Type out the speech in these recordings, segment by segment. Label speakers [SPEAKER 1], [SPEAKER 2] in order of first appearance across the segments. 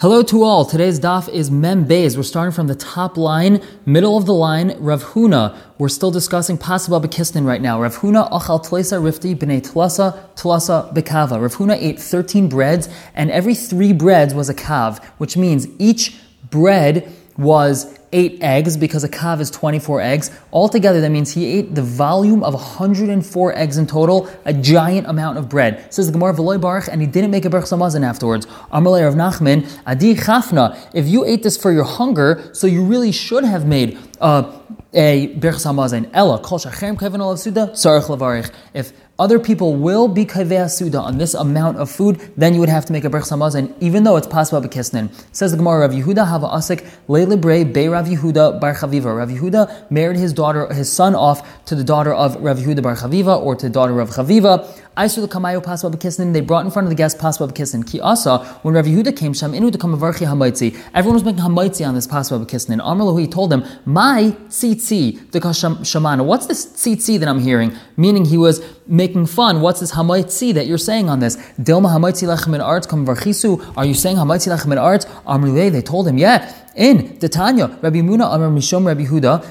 [SPEAKER 1] Hello to all. Today's daf is Mem Beis. We're starting from the top line, middle of the line, Rav Huna. We're still discussing Pasabah Bekistin right now. Rav Huna achal tlesa rifti b'nei tlasa tlasa bekava. Rav Huna ate 13 breads, and every three breads was a kav, which means each bread was eight eggs because a kav is 24 eggs. Altogether, that means he ate the volume of 104 eggs in total, a giant amount of bread. Says the Gemara Veloy Baruch, and he didn't make a Berch Samazin afterwards. Amalei of Nachman, Adi Chafna, if you ate this for your hunger, so you really should have made uh, a Berch Samazin. Ella, Kol Shachem Kevin Olav Suda, Sarach Lavarich. If other people will be kaveh suda on this amount of food, then you would have to make a berch samazin, even though it's possible bekisnin. Says the Gemara, Rav Yehuda hava asik leilibre be Rav Yehuda bar Chaviva. Rav Yehuda married his daughter, his son off to the daughter of Rav Yehuda bar Chaviva or to the daughter of Chaviva. Aisu the kamayo bekisnin. They brought in front of the guest bekisnin. Ki asa when Rav Yehuda came sham inu to come avarchi hamaitzi. Everyone was making hamaitzi on this paswa bekisnin. Amar he told them, my tzitzi the shamana. What's this tzitzi that I'm hearing? Meaning he was making fun. What's this hamaitzi that you're saying on this? Dilma hamaitzi lechem art come varchisu. Are you saying hamaitzi lechem in art? Amrule, they told him, yeah. In Titania, Rabbi Muna Amar Mishom Rabbi Huda,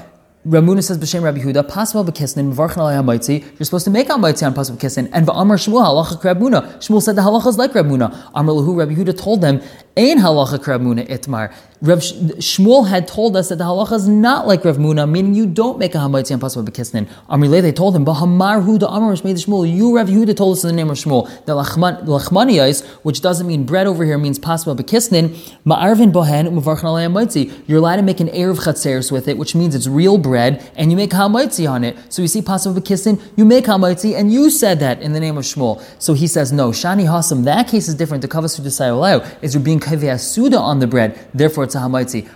[SPEAKER 1] Ramuna says b'shem Rabbi Huda, pasmal b'kisnin, v'varchan alei hamaitzi. You're supposed to make hamaitzi on pasmal b'kisnin. And v'amar Shmuel halacha Rabuna. Shmuel said the halacha is like Rabuna. Amar lahu Rabbi Huda told them, ein halacha Rabuna itmar. Rav Shmuel had told us that the halacha is not like Rav Muna, meaning you don't make a hamaitzi on pasmal b'kisnin. Amrile they told him, b'hamar Huda amar made Shmuel. You Rav Huda told us in the name of Shmuel that lachmaniyais, which doesn't mean bread over here, means pasmal b'kisnin. Ma'arvin bohen u'mvarchan alei hamaitzi. You're allowed to make an erev chatzeres with it, which means it's real bread and you make hamaitzi on it. So you see pasuk bekissin, you make hamaitzi, and you said that in the name of Shmuel. So he says no. Shani hasam. That case is different. The kavasu desayolayu is you're being kaveh on the bread. Therefore, it's a hamaitzi.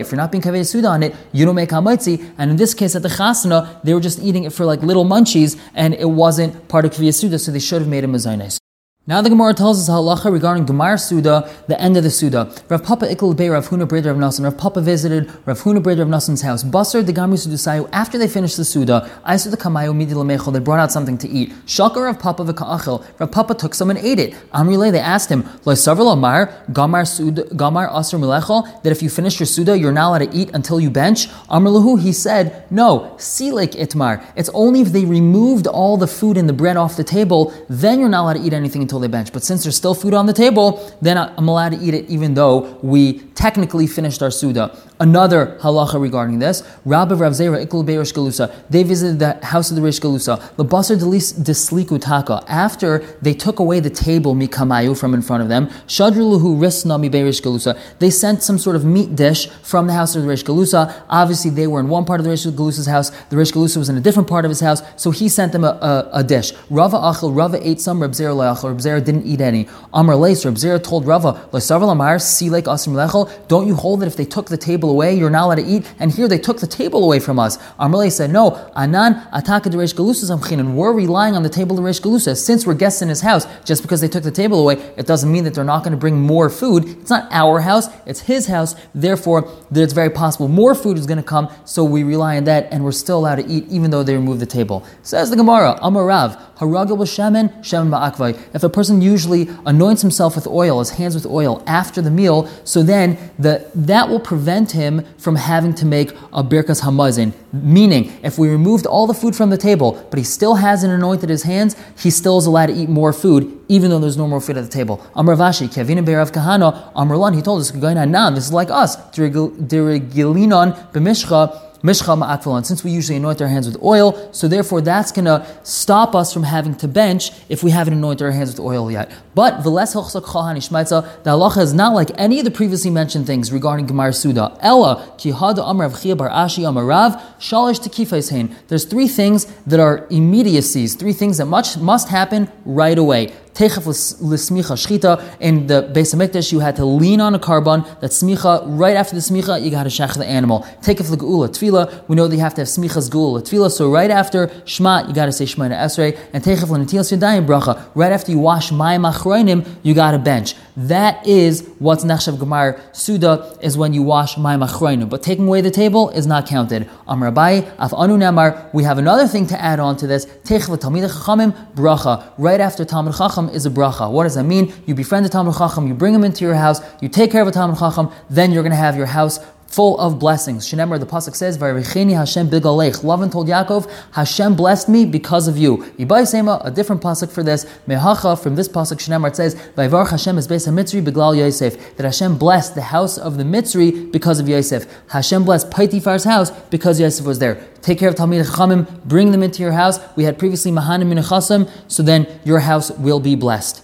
[SPEAKER 1] If you're not being kaveh suda on it, you don't make hamaitzi. And in this case, at the chasana, they were just eating it for like little munchies, and it wasn't part of kaveh suda, so they should have made a mezainis. Now the Gemara tells us halacha regarding Gemar Suda, the end of the Suda. Rav Papa Ikl Bey Rav Huna Breder of Nasan. Rav Papa visited Rav Huna Breder of Nasan's house. Basar the Gamri Sudusayu, after they finished the Suda, Aisu the Kamayu Midi Lamechel, they brought out something to eat. Shakar Rav Papa V'Ka'achel. Rav Papa took some and ate it. Amrile, they asked him, Lo Savar Amar, Gamar Suda, Gamar Asr Milechel, that if you finish your Suda, you're not allowed to eat until you bench. Amrlahu, he said, No, Silik Itmar. It's only if they removed all the food and the bread off the table, then you're not allowed to eat anything until they bench. But since there's still food on the table, then I'm allowed to eat it even though we technically finished our Suda. Another halacha regarding this, Rabbi Rav Zera Ikul Beirish Galusa, they visited the house of the Rish Galusa, the Basar Desliku Taka, after they took away the table Mikamayu from in front of them, Shadruluhu Risna Mi Beirish Galusa, they sent some sort of meat dish from the house of the Rish Galusa. Obviously, they were in one part of the Rish Galusa's house, the Rish Galusa was in a different part of his house, so he sent them a, a, a dish. Rava Achel, Rava ate some, Rab Zera Rab Zera didn't eat any. Amar Leis, Rab Zera told Rava, Lesaval Amar, Silek Asim Lechel, don't you hold that if they took the table away, you're not allowed to eat? And here they took the table away from us. Amrle said, no, Anan Ataka Deresh Galusa and we're relying on the table of Resh Galusa. Since we're guests in his house, just because they took the table away, it doesn't mean that they're not going to bring more food. It's not our house, it's his house. Therefore, it's very possible more food is going to come, so we rely on that, and we're still allowed to eat even though they removed the table. Says the Gemara, Amarav, Haragel b'shemen, shemen ba'akvai. If a person usually anoints himself with oil, his hands with oil after the meal, so then the, that will prevent him from having to make a birkas hamazin. Meaning, if we removed all the food from the table, but he still hasn't anointed his hands, he still is allowed to eat more food, even though there's no more food at the table. Amr Vashi, Kevin Berav Kahana, Amrlan, he told us, this is like us, Dirigilinon b'mishcha, Since we usually anoint our hands with oil, so therefore that's going to stop us from having to bench if we haven't anointed our hands with oil yet. But v'les the halacha is not like any of the previously mentioned things regarding Gemar Suda. Ella, ki hada amar Chia bar ashi amarav, shalish tekifais hein. There's three things that are immediacies, three things that much must happen right away. Techef l'smicha shchita. In the Beis Hamikdash, you had to lean on a carbon. That smicha. Right after the smicha, you got to shech the animal. Techef l'geula tefila. We know that you have to have smichas geula tefila. So right after shema, you got to say shema esrei. And techef l'netilas yadayim bracha. Right after you wash mayim achroinim, you got to bench. That is what's Nechshav Gemar. Suda is when you wash Mayim Achroinu. But taking away the table is not counted. Amr Abai, Af Anu Namar, we have another thing to add on to this. Techva Talmid Chachamim, bracha. Right after Talmid Chacham is a bracha. What does that mean? You befriend a Talmid Chacham, you bring him into your house, you take care of a Talmud Chacham, then you're going to have your house full of blessings. Shenemar, the pasuk says, "Vayricheni Hashem bigalech." Lavan told Yaakov, "Hashem blessed me because of you." Ibai Sema, a different pasuk for this. Mehacha from this pasuk, Shenemar it says, "Vayvarch Hashem is based on Mitzri biglal Yosef." That Hashem blessed the house of the Mitzri because of Yosef. Hashem blessed Paitifar's house because Yosef was there. Take care of Talmid Chachamim, bring them into your house. We had previously Mahanim Minachasim, so then your house will be blessed.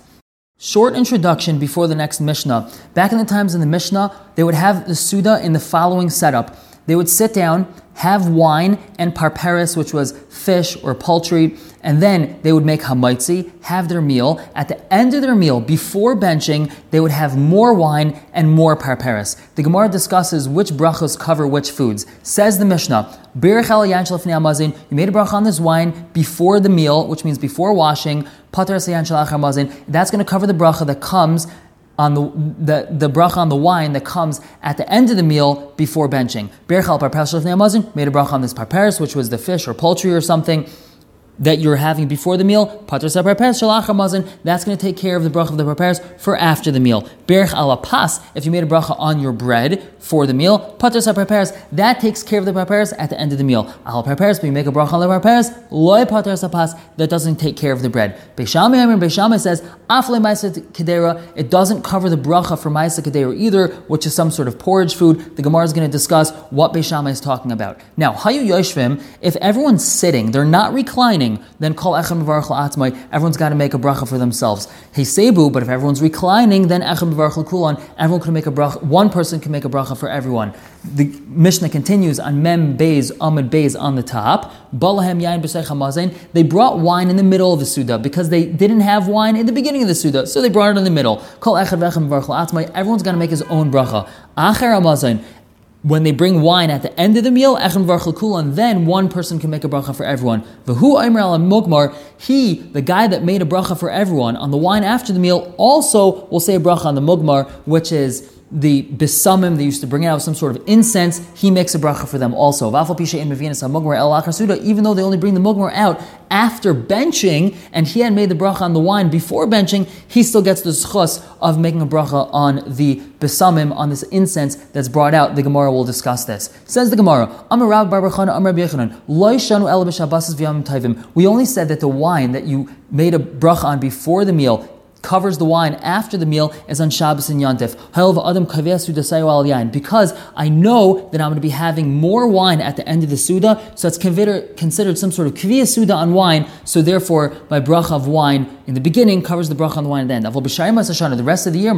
[SPEAKER 1] Short introduction before the next Mishnah. Back in the times in the Mishnah, they would have the Suda in the following setup. They would sit down, have wine and parperis, which was fish or poultry, and then they would make hamaitzi, have their meal. At the end of their meal, before benching, they would have more wine and more parperis. The Gemara discusses which brachos cover which foods. Says the Mishnah, you made a bracha on this wine before the meal, which means before washing. That's going to cover the bracha that comes on the, the, the bracha on the wine that comes at the end of the meal before benching. Berchal parperis made a bracha on this parperis, which was the fish or poultry or something that you're having before the meal, that's going to take care of the bracha of the prepares for after the meal. Berch ala pas, if you made a bracha on your bread for the meal, that takes care of the prepares at the end of the meal. Al prepares, but you make a bracha on the prepares, loy that doesn't take care of the bread. Beishamai says, afle kedera, it doesn't cover the bracha for ma'isa kedera either, which is some sort of porridge food. The Gemara is going to discuss what Beishamai is talking about. Now, hayu yoshvim, if everyone's sitting, they're not reclining, then call echem atmai. Everyone's got to make a bracha for themselves. Hey sebu, but if everyone's reclining, then echem kulan. Everyone can make a bracha. One person can make a bracha for everyone. The Mishnah continues on Mem Beis Amid Beis on the top. Balahem yain b'seich They brought wine in the middle of the suda because they didn't have wine in the beginning of the suda, so they brought it in the middle. Call echem atmai. Everyone's got to make his own bracha. Acher amazain when they bring wine at the end of the meal, Echem and then one person can make a bracha for everyone. V'hu Aimer al Mugmar, he, the guy that made a bracha for everyone on the wine after the meal, also will say a bracha on the Mugmar, which is the bisamim, they used to bring out some sort of incense, he makes a bracha for them also. Even though they only bring the mugmar out after benching, and he had made the bracha on the wine before benching, he still gets the schus of making a bracha on the bisamim, on this incense that's brought out. The Gemara will discuss this. Says the Gemara, We only said that the wine that you made a bracha on before the meal covers the wine after the meal is on Shabbos and Yantif. Because I know that I'm going to be having more wine at the end of the Suda, so it's considered, considered some sort of Kviya Suda on wine, so therefore my bracha of wine in the beginning covers the bracha on the wine at the end. The rest of the year,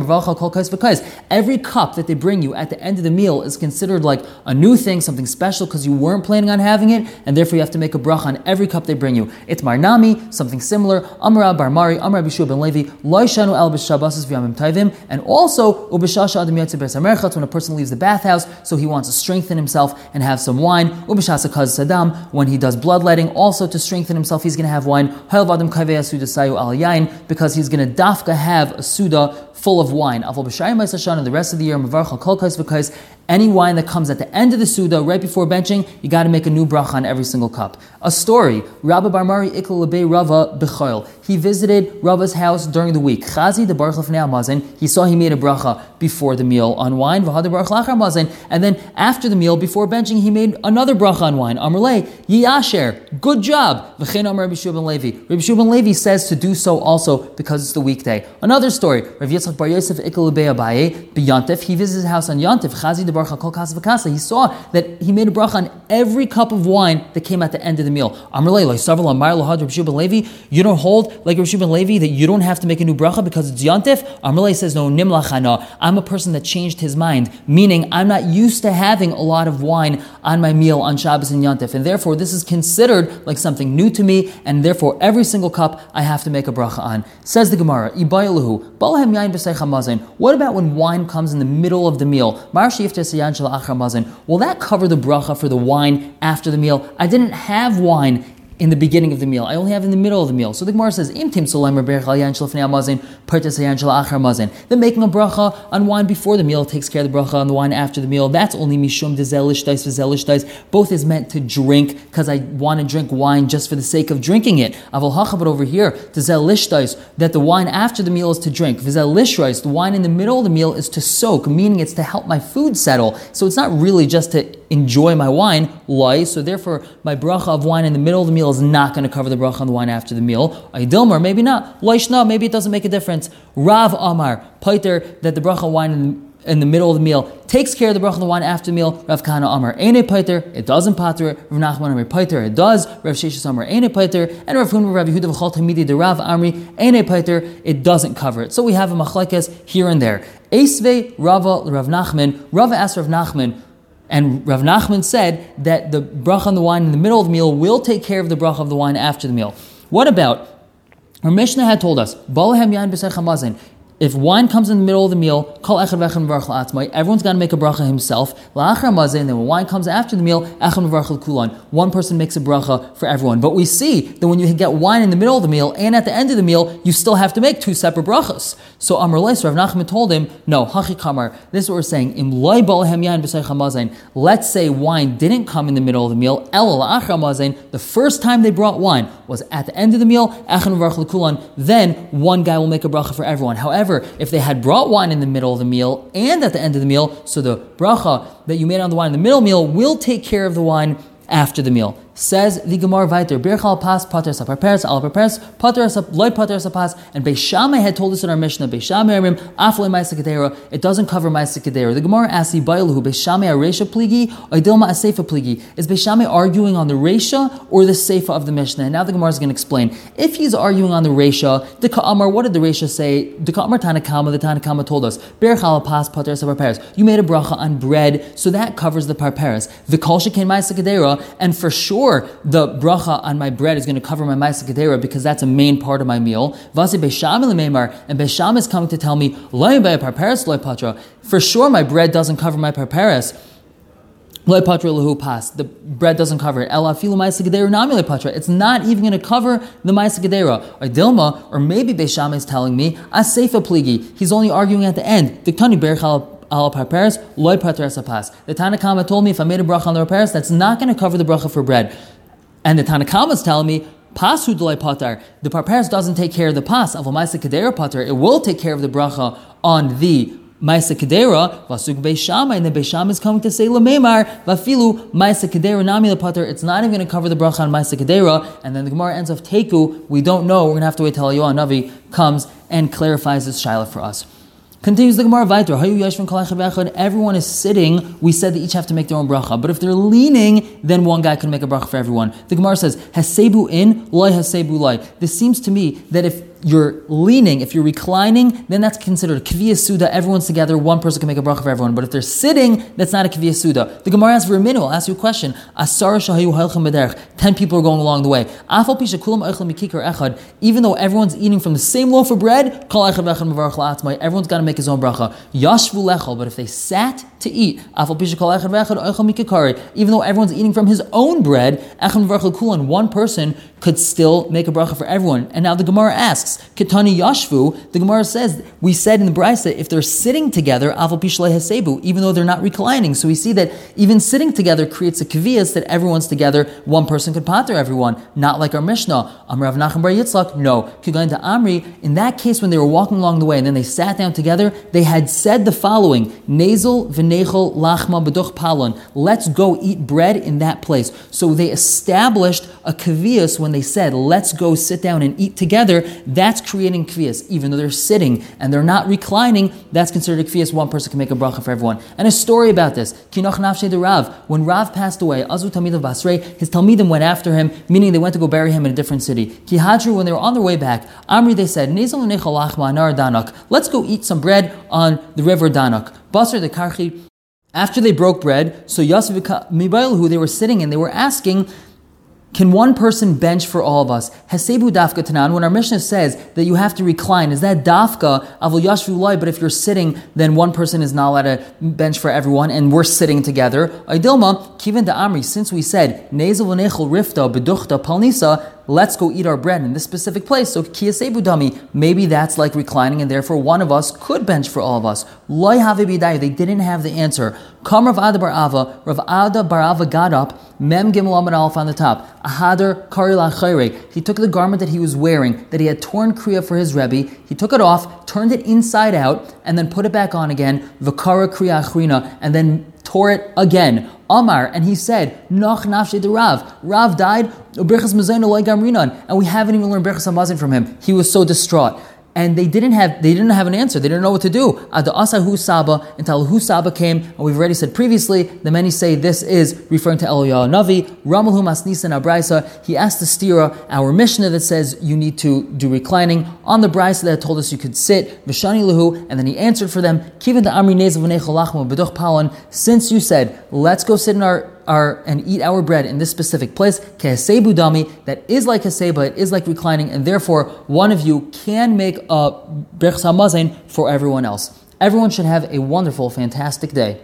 [SPEAKER 1] every cup that they bring you at the end of the meal is considered like a new thing, something special because you weren't planning on having it, and therefore you have to make a bracha on every cup they bring you. It's Marnami, something similar. Amra Barmari, Amra Bishua ben Levi, Loishanu el b'shabbasis v'yamim taivim, and also ubishasha adam yatzib when a person leaves the bathhouse, so he wants to strengthen himself and have some wine. Ubishasa kaz sadam when he does bloodletting, also to strengthen himself, he's going to have wine. Ha'el adam kaveya sudasayu al yain because he's going to dafka have a suda full of wine. Aval b'shayim and the rest of the year, mavarcha kol kais any wine that comes at the end of the Suda, right before benching, you got to make a new bracha on every single cup. A story, Rabbi Barmari Ikla Lebe Rava B'choil. He visited Rava's house during the week. Chazi the Baruch Mazin, he saw he made a bracha before the meal on wine, V'had Baruch Lachar Mazin, and then after the meal, before benching, he made another bracha on wine. Amrle, Yiyasher, good job. V'chein Amar Rabbi Shuban Levi. Rabbi Shuban Levi says to do so also because it's the weekday. Another story, Rav Yitzchak Bar Yosef Ikla Lebe Abaye, he visits his house on Yantif. Chazi the Baruch Kol Kasa He saw that he made a bracha on every cup of wine that came at the end of the meal. You don't hold like Rav ben Levi that you don't have to make a new bracha because it's Yantif. Amrulay says no nimlachana. I'm a person that changed his mind, meaning I'm not used to having a lot of wine on my meal on Shabbos and Yantif, and therefore this is considered like something new to me, and therefore every single cup I have to make a bracha on. Says the Gemara, What about when wine comes in the middle of the meal? Will that cover the bracha for the wine after the meal? I didn't have wine in the beginning of the meal. I only have in the middle of the meal. So the Gemara says, Im tim Then making a bracha on wine before the meal takes care of the bracha on the wine after the meal. That's only mishum dezelish v'zelish dais. Both is meant to drink because I want to drink wine just for the sake of drinking it. Aval but over here, dezelish dais, that the wine after the meal is to drink. V'zelish the wine in the middle of the meal is to soak, meaning it's to help my food settle. So it's not really just to enjoy my wine, loy. So therefore, my bracha of wine in the middle of the meal is not going to cover the bracha on the wine after the meal. Aydilmar, maybe not. Loishna, maybe it doesn't make a difference. Rav Amar, Paiter, that the bracha wine in the in the middle of the meal, takes care of the bracha of the wine after the meal. Rav Kana Amar Ene Paiter, it doesn't pater. Rav Nachman Amar Paiter, it does. Rav Sheshis Amar Ene Paiter, and Rav Huna Rav Yehuda V'chol Tamidi the Rav Amri Ene Paiter, it doesn't cover it. So we have a machlekes here and there. Esve Rava Rav Nachman, Rava asked Rav Nachman, and Rav Nachman said that the bracha on the wine in the middle of the meal will take care of the bracha of the wine after the meal. What about our Mishnah had told us, if wine comes in the middle of the meal, everyone's got to make a bracha himself. And then when wine comes after the meal, one person makes a bracha for everyone. But we see that when you get wine in the middle of the meal and at the end of the meal, you still have to make two separate brachas. So Amr Leis, Rav Nachman told him, no, Hachi Kamar, this is what we're saying. Let's say wine didn't come in the middle of the meal. The first time they brought wine was at the end of the meal. Then one guy will make a bracha for everyone. However, However, if they had brought wine in the middle of the meal and at the end of the meal, so the bracha that you made on the wine in the middle meal will take care of the wine after the meal. Says the Gemara weiter, Birchal pas pater sa al prepares, pater loy pater sa pas, and Beishamai had told us in our Mishnah, Beishamai arim, afle ma'asikadera, it doesn't cover ma'asikadera. The Gemara asks the Bailahu, Beishamai a resha pligi, oidilma a seifa pligi. Is Beishamai arguing on the resha or the seifa of the Mishnah? And now the Gemara is going to explain. If he's arguing on the resha, the Ka'amar, what did the resha say? The Ka'amar Tanakama, the Tanakama told us, Birchal pas pater sa. You made a bracha on bread, so that covers the parperes. Vikol shekin ma'asikadera, and for sure sure the bracha on my bread is going to cover my ma'isa because that's a main part of my meal. Vasi beisham and beisham is coming to tell me patra. For sure, my bread doesn't cover my parperes. The bread doesn't cover it. It's not even going to cover the Maisa Gedera. Or Dilma, or maybe Beisham is telling me, Pligi. He's only arguing at the end. The al parperes, loy parteres pas. The Tanakama told me if I made a bracha on the parperes, that's not going to cover the bracha for bread. And the Tanakama is telling me Pasu delay pater. The parperes doesn't take care of the pas. Of a kedera pater, it will take care of the bracha on the Maisa Kedera, Vasuk Beishama, and the Beishama is coming to say Lamemar, Vafilu, Maisa Kedera, Nami Pater. It's not even going to cover the bracha on Maisa Kedera. And then the Gemara ends off Teku. We don't know. We're going to have to wait till Yohan Navi comes and clarifies this Shiloh for us. Continues the Gemara Vaiter. Everyone is sitting. We said they each have to make their own bracha. But if they're leaning, then one guy can make a bracha for everyone. The Gemara says, Hasebu in, loy hasebu loy. This seems to me that if you're leaning, if you're reclining, then that's considered kviya suda. Everyone's together, one person can make a bracha for everyone. But if they're sitting, that's not a kviya suda. The Gemara asks for a minute. I'll ask you a question. Ten people are going along the way. Even though everyone's eating from the same loaf of bread, everyone's got to make his own bracha. Yashvu lechol. But if they sat to eat, even though everyone's eating from his own bread, one person could still make a bracha for everyone. And now the Gemara asks, Ketani Yashvu, the Gemara says, we said in the Brisa, if they're sitting together, Aval Pishlei Hasebu, even though they're not reclining. So we see that even sitting together creates a kvias that everyone's together, one person could pater everyone, not like our Mishnah. Amrav Nachem Bar Yitzchak, no. Kigain to Amri, in that case, when they were walking along the way and then they sat down together, they had said the following, Nazel v'nechel lachma b'duch palon, let's go eat bread in that place. So they established a kvias when they said, let's go sit down and eat together, that's creating kvias. Even though they're sitting and they're not reclining, that's considered a kvias. One person can make a bracha for everyone. And a story about this. Kinoch nafshe de Rav. When Rav passed away, Azu Talmid of Basrei, his Talmidim went after him, meaning they went to go bury him in a different city. Kihadru, when they were on their way back, Amri, they said, Let's go eat some bread on the river Danak. Basr the Karchi, after they broke bread, so Yosef who they were sitting and they were asking, Can one person bench for all of us? Hasebu dafka tanan. When our Mishnah says that you have to recline, is that dafka avul yashvu loy? But if you're sitting, then one person is not allowed to bench for everyone, and we're sitting together. Idilma kiven da amri. Since we said nezel v'nechel rifta beduchta palnisa, let's go eat our bread in this specific place. So kiyasebu dami, maybe that's like reclining, and therefore one of us could bench for all of us. Loy They didn't have the answer. Come Rav Ada Bar Ava, Rav Ada Bar Ava got up, Mem Gimel Amad Alf on the top. Ahadar Karila Chayre. He took the garment that he was wearing, that he had torn Kriya for his Rebbe, he took it off, turned it inside out, and then put it back on again, Vakara Kriya Achrina, and then tore it again. Amar, and he said, Noch nafshe de Rav. Rav died, and we haven't even learned Berchas from him. He was so distraught and they didn't have they didn't have an answer. They didn't know what to do. Ad asahu saba until hu saba came, and we've already said previously. The many say this is referring to Eliyahu Navi. Ramahu masnisan abraisa. He asked the stira our Mishnah that says you need to do reclining on the brisa that told us you could sit v'shani lahu, and then he answered for them. Kivin the amri palan. Since you said let's go sit in our our and eat our bread in this specific place, dami, that is like heseba, it is like reclining, and therefore one of you can make a brech for everyone else. Everyone should have a wonderful, fantastic day.